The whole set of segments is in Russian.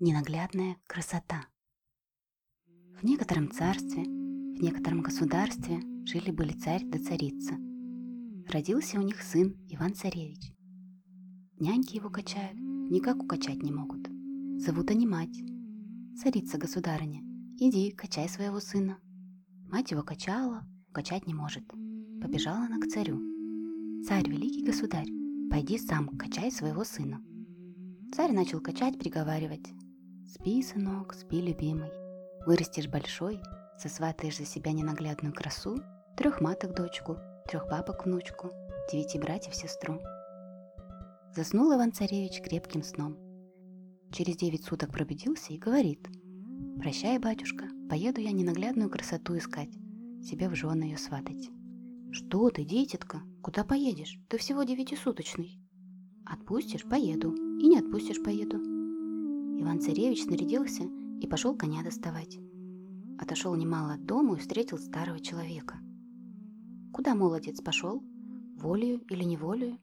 Ненаглядная красота. В некотором царстве, в некотором государстве жили-были царь да царица. Родился у них сын Иван-царевич. Няньки его качают, никак укачать не могут. Зовут они мать. Царица-государыня, иди, качай своего сына. Мать его качала, укачать не может. Побежала она к царю. Царь, великий государь, пойди сам, качай своего сына. Царь начал качать, приговаривать. Спи, сынок, спи, любимый. Вырастешь большой, сосватаешь за себя ненаглядную красу, трех маток дочку, трех бабок внучку, девяти братьев сестру. Заснул Иван-царевич крепким сном. Через девять суток пробудился и говорит. «Прощай, батюшка, поеду я ненаглядную красоту искать, себе в жены ее сватать». «Что ты, дитятка, куда поедешь? Ты всего девятисуточный». «Отпустишь – поеду, и не отпустишь – поеду. Иван-царевич снарядился и пошел коня доставать. Отошел немало от дома и встретил старого человека. Куда молодец пошел? Волею или неволею?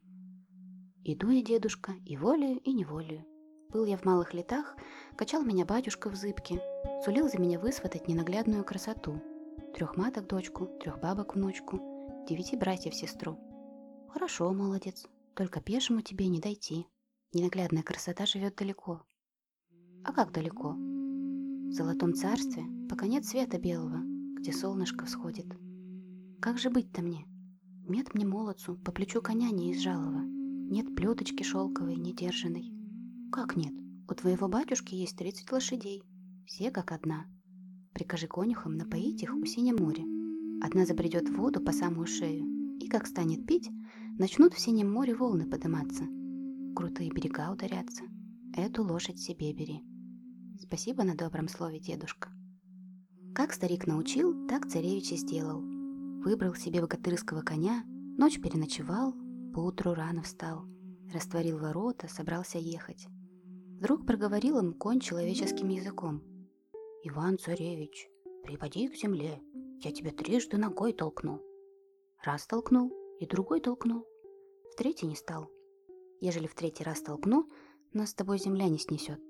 Иду я, дедушка, и волею, и неволею. Был я в малых летах, качал меня батюшка в зыбке, сулил за меня высватать ненаглядную красоту. Трех маток дочку, трех бабок внучку, девяти братьев сестру. Хорошо, молодец, только пешему тебе не дойти. Ненаглядная красота живет далеко, а как далеко? В золотом царстве, пока нет света белого, где солнышко всходит. Как же быть-то мне? Нет мне молодцу, по плечу коня не изжалова. Нет плеточки шелковой, не держанной. Как нет? У твоего батюшки есть тридцать лошадей. Все как одна. Прикажи конюхам напоить их у синем море. Одна забредет в воду по самую шею, и как станет пить, начнут в синем море волны подниматься. Крутые берега ударятся. Эту лошадь себе бери. Спасибо на добром слове, дедушка. Как старик научил, так царевич и сделал. Выбрал себе богатырского коня, ночь переночевал, поутру рано встал, растворил ворота, собрался ехать. Вдруг проговорил им конь человеческим языком. «Иван-царевич, припади к земле, я тебя трижды ногой толкну». Раз толкнул, и другой толкнул. В третий не стал. Ежели в третий раз толкну, нас с тобой земля не снесет.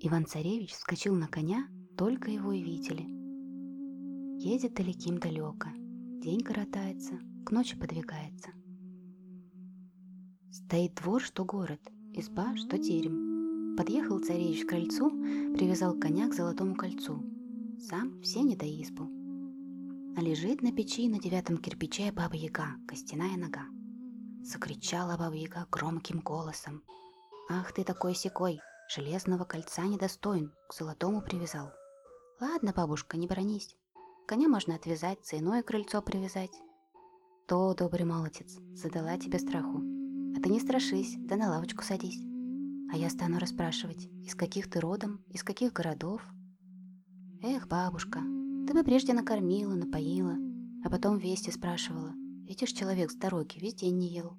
Иван-царевич вскочил на коня, только его и видели. Едет далеким далеко, день коротается, к ночи подвигается. Стоит двор, что город, изба, что терем. Подъехал царевич к крыльцу, привязал коня к золотому кольцу. Сам все не до избу. А лежит на печи на девятом кирпиче баба-яга, костяная нога. Закричала баба-яга громким голосом. «Ах ты такой секой! Железного кольца недостоин, к золотому привязал. Ладно, бабушка, не бронись. Коня можно отвязать, цейное крыльцо привязать. То, добрый молодец, задала тебе страху. А ты не страшись, да на лавочку садись. А я стану расспрашивать, из каких ты родом, из каких городов. Эх, бабушка, ты бы прежде накормила, напоила, а потом вести спрашивала. Видишь, человек с дороги весь день не ел.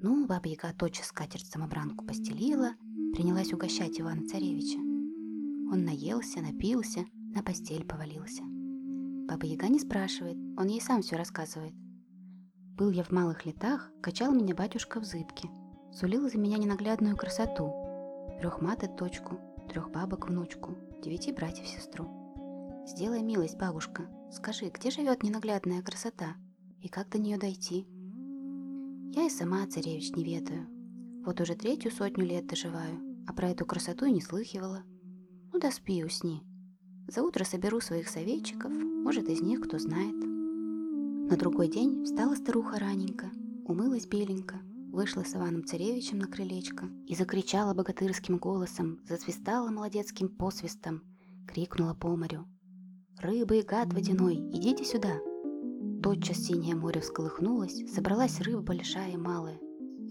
Ну, баба Яга тотчас скатерть самобранку постелила, принялась угощать Ивана-царевича. Он наелся, напился, на постель повалился. Баба Яга не спрашивает, он ей сам все рассказывает. Был я в малых летах, качал меня батюшка в зыбке, сулил за меня ненаглядную красоту, трех маток дочку, трех бабок внучку, девяти братьев сестру. Сделай милость, бабушка, скажи, где живет ненаглядная красота и как до нее дойти? Я и сама, царевич, не ведаю, вот уже третью сотню лет доживаю, а про эту красоту и не слыхивала. Ну да спи усни. За утро соберу своих советчиков, может, из них кто знает. На другой день встала старуха раненько, умылась беленько, вышла с Иваном Царевичем на крылечко и закричала богатырским голосом, засвистала молодецким посвистом, крикнула по морю. «Рыбы и гад водяной, идите сюда!» Тотчас синее море всколыхнулось, собралась рыба большая и малая,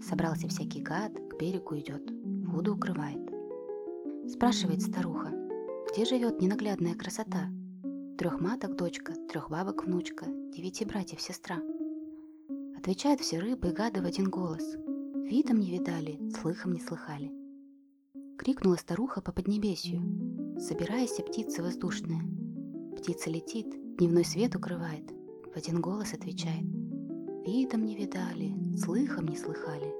Собрался всякий гад, к берегу идет, воду укрывает. Спрашивает старуха, где живет ненаглядная красота? Трех маток дочка, трех бабок внучка, девяти братьев сестра. Отвечают все рыбы и гады в один голос. Видом не видали, слыхом не слыхали. Крикнула старуха по поднебесью. Собирайся, птица воздушная. Птица летит, дневной свет укрывает. В один голос отвечает. Видом не видали, слыхом не слыхали.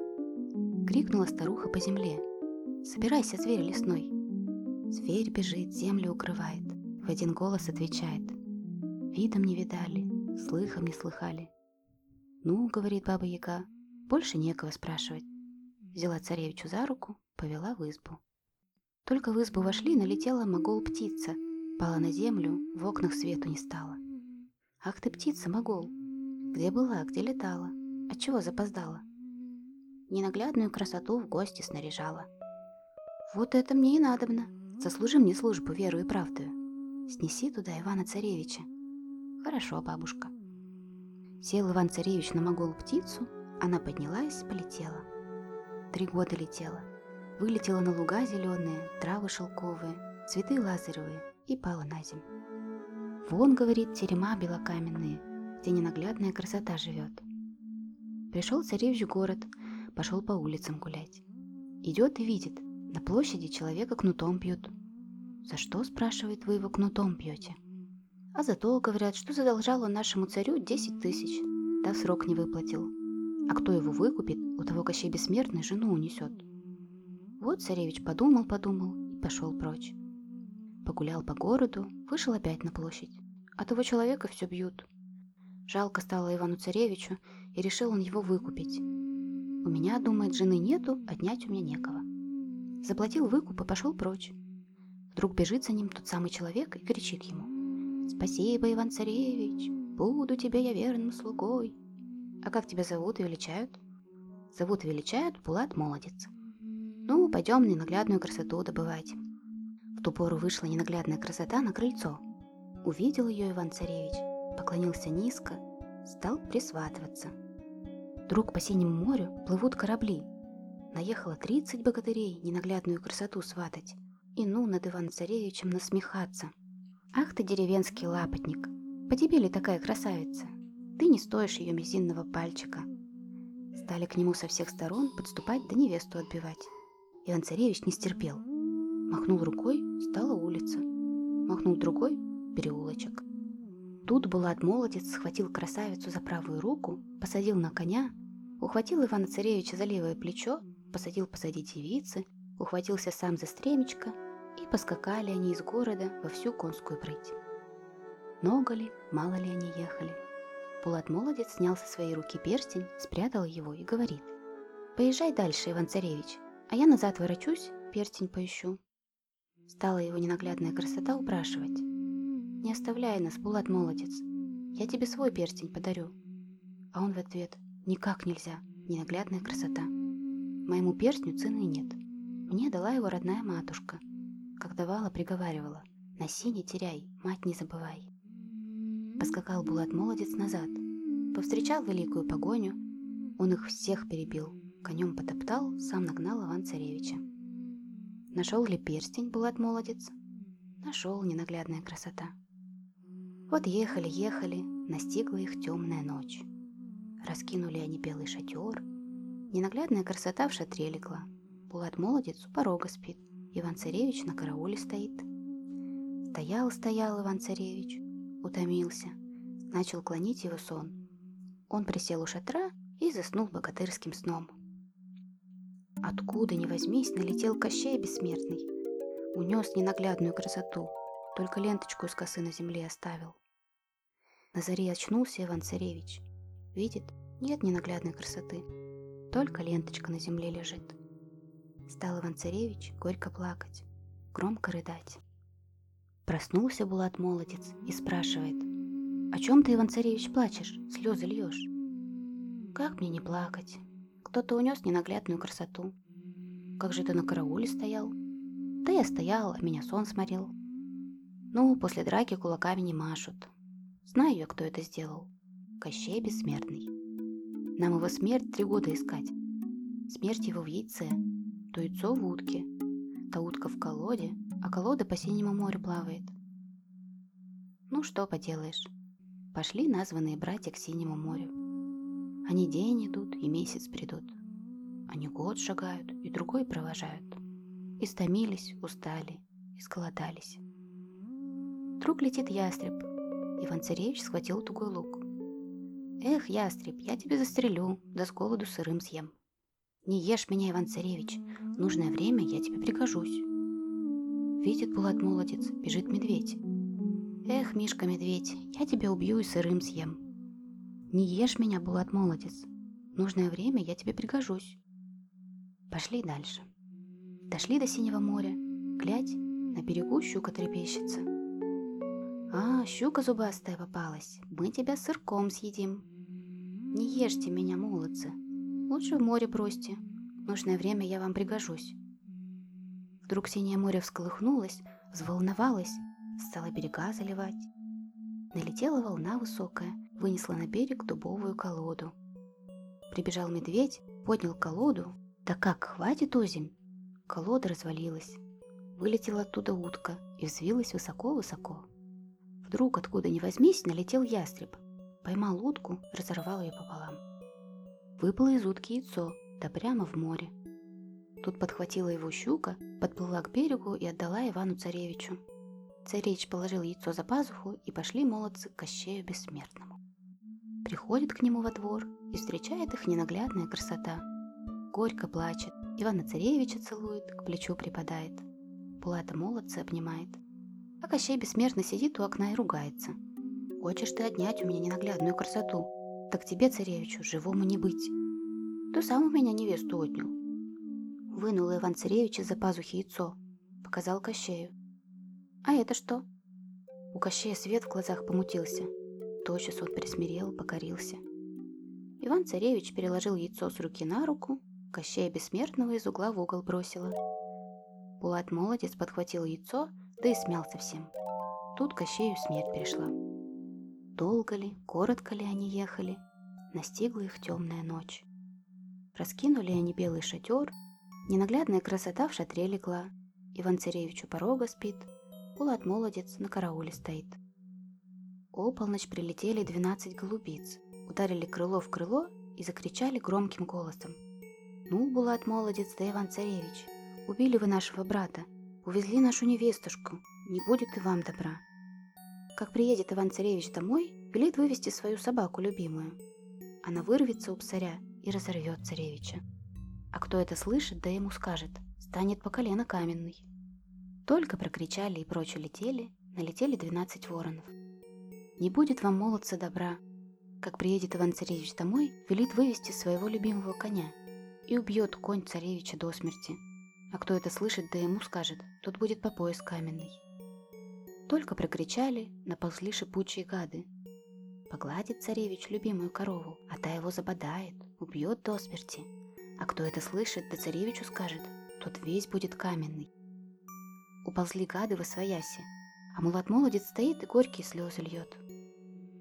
Крикнула старуха по земле. Собирайся, зверь лесной. Зверь бежит, землю укрывает, в один голос отвечает. Видом не видали, слыхом не слыхали. Ну, говорит баба Яга, больше некого спрашивать. Взяла царевичу за руку, повела в избу. Только в избу вошли, налетела могол птица, пала на землю, в окнах свету не стало. Ах ты птица, могол, где была, где летала, отчего запоздала? Ненаглядную красоту в гости снаряжала. Вот это мне и надобно, заслужи мне службу веру и правдою. Снеси туда Ивана Царевича. Хорошо, бабушка. Сел Иван-царевич на могол птицу, она поднялась, полетела. Три года летела. Вылетела на луга зеленые, травы шелковые, цветы лазаревые и пала на землю. Вон, говорит, терема белокаменные, где ненаглядная красота живет. Пришел царевич в город, пошел по улицам гулять. Идет и видит, на площади человека кнутом бьют. За что, спрашивает, вы его кнутом бьете? А за то, говорят, что задолжал он нашему царю 10 тысяч, да срок не выплатил. А кто его выкупит, у того Кощей Бессмертный жену унесет. Вот царевич подумал-подумал и пошел прочь. Погулял по городу, вышел опять на площадь. А того человека все бьют. Жалко стало Ивану-царевичу, и решил он его выкупить. У меня, думает, жены нету, отнять у меня некого. Заплатил выкуп и пошел прочь. Вдруг бежит за ним тот самый человек и кричит ему. «Спасибо, Иван-царевич, буду тебе я верным слугой». «А как тебя зовут и величают?» «Зовут и величают Булат Молодец». «Ну, пойдем ненаглядную красоту добывать». В ту пору вышла ненаглядная красота на крыльцо. Увидел ее Иван-царевич, поклонился низко, стал присватываться. Вдруг по синему морю плывут корабли. Наехало тридцать богатырей ненаглядную красоту сватать. И ну над Иван-царевичем насмехаться – Ах ты, деревенский лапотник, по тебе ли такая красавица? Ты не стоишь ее мизинного пальчика. Стали к нему со всех сторон подступать да невесту отбивать. Иван-царевич не стерпел. Махнул рукой, стала улица. Махнул другой – переулочек. Тут Булат молодец схватил красавицу за правую руку, посадил на коня, ухватил Ивана-царевича за левое плечо, посадил позади девицы, ухватился сам за стремечко – и поскакали они из города во всю конскую прыть. Много ли, мало ли они ехали. Пулат молодец снял со своей руки перстень, спрятал его и говорит. «Поезжай дальше, Иван-царевич, а я назад ворочусь, перстень поищу». Стала его ненаглядная красота упрашивать. «Не оставляй нас, Пулат молодец, я тебе свой перстень подарю». А он в ответ «Никак нельзя, ненаглядная красота. Моему перстню цены нет. Мне дала его родная матушка, как давала, приговаривала. «Носи, не теряй, мать не забывай». Поскакал Булат молодец назад, повстречал великую погоню, он их всех перебил, конем потоптал, сам нагнал Иван-царевича. Нашел ли перстень Булат молодец? Нашел ненаглядная красота. Вот ехали, ехали, настигла их темная ночь. Раскинули они белый шатер, ненаглядная красота в шатре легла. Булат молодец у порога спит. Иван-царевич на карауле стоит. Стоял, стоял Иван-царевич, утомился, начал клонить его сон. Он присел у шатра и заснул богатырским сном. Откуда ни возьмись, налетел Кощей бессмертный. Унес ненаглядную красоту, только ленточку из косы на земле оставил. На заре очнулся Иван-царевич. Видит, нет ненаглядной красоты, только ленточка на земле лежит. Стал Иван-царевич горько плакать, громко рыдать. Проснулся Булат молодец и спрашивает, «О чем ты, Иван-царевич, плачешь, слезы льешь?» «Как мне не плакать? Кто-то унес ненаглядную красоту. Как же ты на карауле стоял?» «Да я стоял, а меня сон сморил». «Ну, после драки кулаками не машут. Знаю я, кто это сделал. Кощей Бессмертный. Нам его смерть три года искать. Смерть его в яйце, то яйцо в утке, то утка в колоде, а колода по синему морю плавает. Ну что поделаешь, пошли названные братья к синему морю. Они день идут и месяц придут. Они год шагают и другой провожают. Истомились, устали, изголодались. Вдруг летит ястреб. Иван-царевич схватил тугой лук. «Эх, ястреб, я тебя застрелю, да с голоду сырым съем». «Не ешь меня, Иван-царевич. В нужное время я тебе пригожусь». Видит Булат молодец, бежит медведь. Эх, Мишка-медведь, я тебя убью и сырым съем. Не ешь меня, Булат молодец. В нужное время я тебе пригожусь. Пошли дальше. Дошли до синего моря. Глядь, на берегу щука трепещется. А, щука зубастая попалась. Мы тебя сырком съедим. Не ешьте меня, молодцы. Лучше в море бросьте. В нужное время я вам пригожусь. Вдруг синее море всколыхнулось, взволновалось, стало берега заливать. Налетела волна высокая, вынесла на берег дубовую колоду. Прибежал медведь, поднял колоду, да как хватит озимь! Колода развалилась. Вылетела оттуда утка и взвилась высоко-высоко. Вдруг, откуда ни возьмись, налетел ястреб. Поймал утку, разорвал ее пополам. Выпало из утки яйцо, да прямо в море. Тут подхватила его щука, подплыла к берегу и отдала Ивану-царевичу. Царевич положил яйцо за пазуху, и пошли молодцы к Кощею Бессмертному. Приходит к нему во двор, и встречает их ненаглядная красота. Горько плачет, Ивана-царевича целует, к плечу припадает. Булата молодца обнимает. А Кощей Бессмертный сидит у окна и ругается. «Хочешь ты отнять у меня ненаглядную красоту? Так тебе, царевичу, живому не быть. Ты сам у меня невесту отнял». Вынул Иван-царевич из-за пазухи яйцо, показал Кощею. «А это что?» У Кощея свет в глазах помутился. Тотчас он присмирел, покорился. Иван-царевич переложил яйцо с руки на руку, Кощея Бессмертного из угла в угол бросила. Булат молодец подхватил яйцо, да и смял совсем. Тут Кощею смерть пришла. Долго ли, коротко ли они ехали, настигла их темная ночь. Раскинули они белый шатер, ненаглядная красота в шатре легла, Иван-царевич у порога спит, Булат молодец на карауле стоит. О полночь прилетели двенадцать голубиц, ударили крыло в крыло и закричали громким голосом. «Ну, Булат молодец да Иван-царевич, убили вы нашего брата, увезли нашу невестушку, не будет и вам добра». Как приедет Иван-царевич домой, велит вывести свою собаку любимую. Она вырвется у псаря и разорвет царевича. А кто это слышит, да ему скажет, станет по колено каменный. Только прокричали и прочь улетели, налетели двенадцать воронов. Не будет вам, молодца, добра. Как приедет Иван-царевич домой, велит вывести своего любимого коня и убьет конь царевича до смерти. А кто это слышит, да ему скажет, тот будет по пояс каменный. Только прокричали, наползли шипучие гады. Погладит царевич любимую корову, а та его забодает, убьет до смерти. А кто это слышит, да царевичу скажет, тот весь будет каменный. Уползли гады во свояси, а мулат-молодец стоит и горькие слезы льет.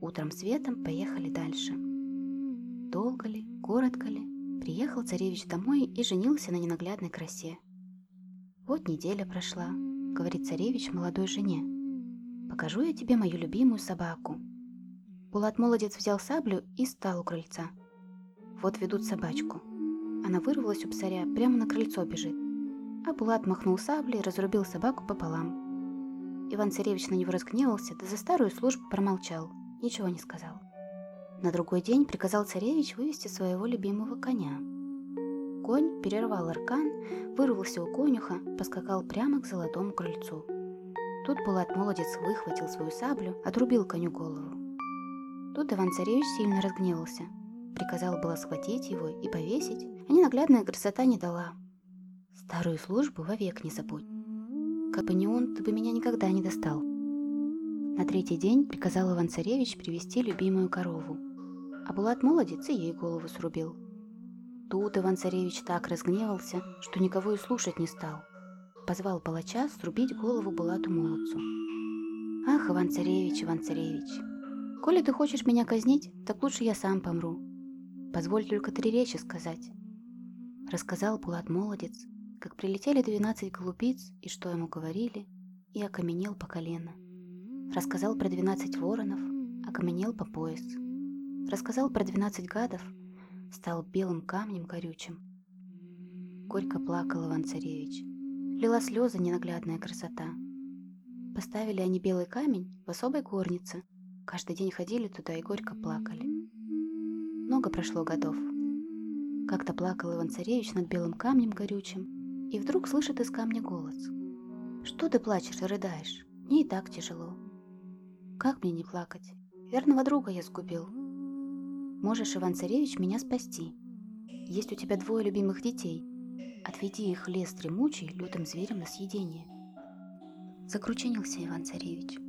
Утром светом поехали дальше. Долго ли, коротко ли, приехал царевич домой и женился на ненаглядной красе. Вот неделя прошла, говорит царевич молодой жене. Покажу я тебе мою любимую собаку. Булат-молодец взял саблю и стал у крыльца. Вот ведут собачку. Она вырвалась у псаря, прямо на крыльцо бежит а Булат махнул саблей и разрубил собаку пополам. Иван-царевич на него разгневался, да за старую службу промолчал, ничего не сказал. На другой день приказал царевич вывести своего любимого коня. Конь перервал аркан, вырвался у конюха, поскакал прямо к золотому крыльцу. Тут Булат-молодец выхватил свою саблю, отрубил коню голову. Тут Иван-царевич сильно разгневался. Приказал было схватить его и повесить, а ненаглядная красота не дала, Старую службу вовек не забудь. Как бы не он, ты бы меня никогда не достал. На третий день приказал Иван-царевич привести любимую корову. А Булат молодец и ей голову срубил. Тут Иван-царевич так разгневался, что никого и слушать не стал. Позвал палача срубить голову Булату молодцу. «Ах, Иван-царевич, Иван-царевич, коли ты хочешь меня казнить, так лучше я сам помру. Позволь только три речи сказать». Рассказал Булат молодец, как прилетели двенадцать голубиц и что ему говорили, и окаменел по колено. Рассказал про двенадцать воронов, окаменел по пояс. Рассказал про двенадцать гадов, стал белым камнем горючим. Горько плакал Иван-царевич. Лила слезы ненаглядная красота. Поставили они белый камень в особой горнице. Каждый день ходили туда и горько плакали. Много прошло годов. Как-то плакал Иван-царевич над белым камнем горючим, и вдруг слышит из камня голос. Что ты плачешь и рыдаешь? Мне и так тяжело. Как мне не плакать? Верного друга я сгубил. Можешь, Иван-царевич, меня спасти. Есть у тебя двое любимых детей. Отведи их лес дремучий лютым зверем на съедение. Закрученился Иван-царевич.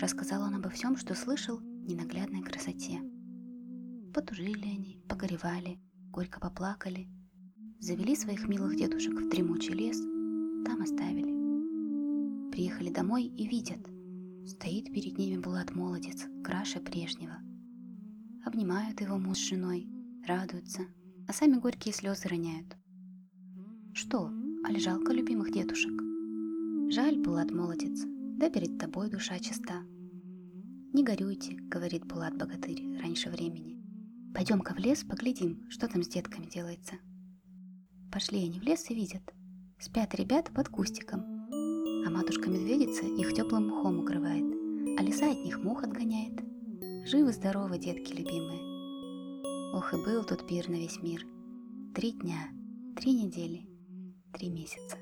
Рассказал он обо всем, что слышал ненаглядной красоте. Потужили они, погоревали, горько поплакали, завели своих милых дедушек в дремучий лес, там оставили. Приехали домой и видят, стоит перед ними Булат молодец, краше прежнего. Обнимают его муж с женой, радуются, а сами горькие слезы роняют. Что, аль жалко любимых дедушек? Жаль, Булат молодец, да перед тобой душа чиста. Не горюйте, говорит Булат богатырь раньше времени. Пойдем-ка в лес, поглядим, что там с детками делается. Пошли они в лес и видят. Спят ребята под кустиком, а матушка-медведица их теплым мхом укрывает, а лиса от них мух отгоняет. Живы-здоровы, детки любимые. Ох и был тут пир на весь мир. Три дня, три недели, три месяца.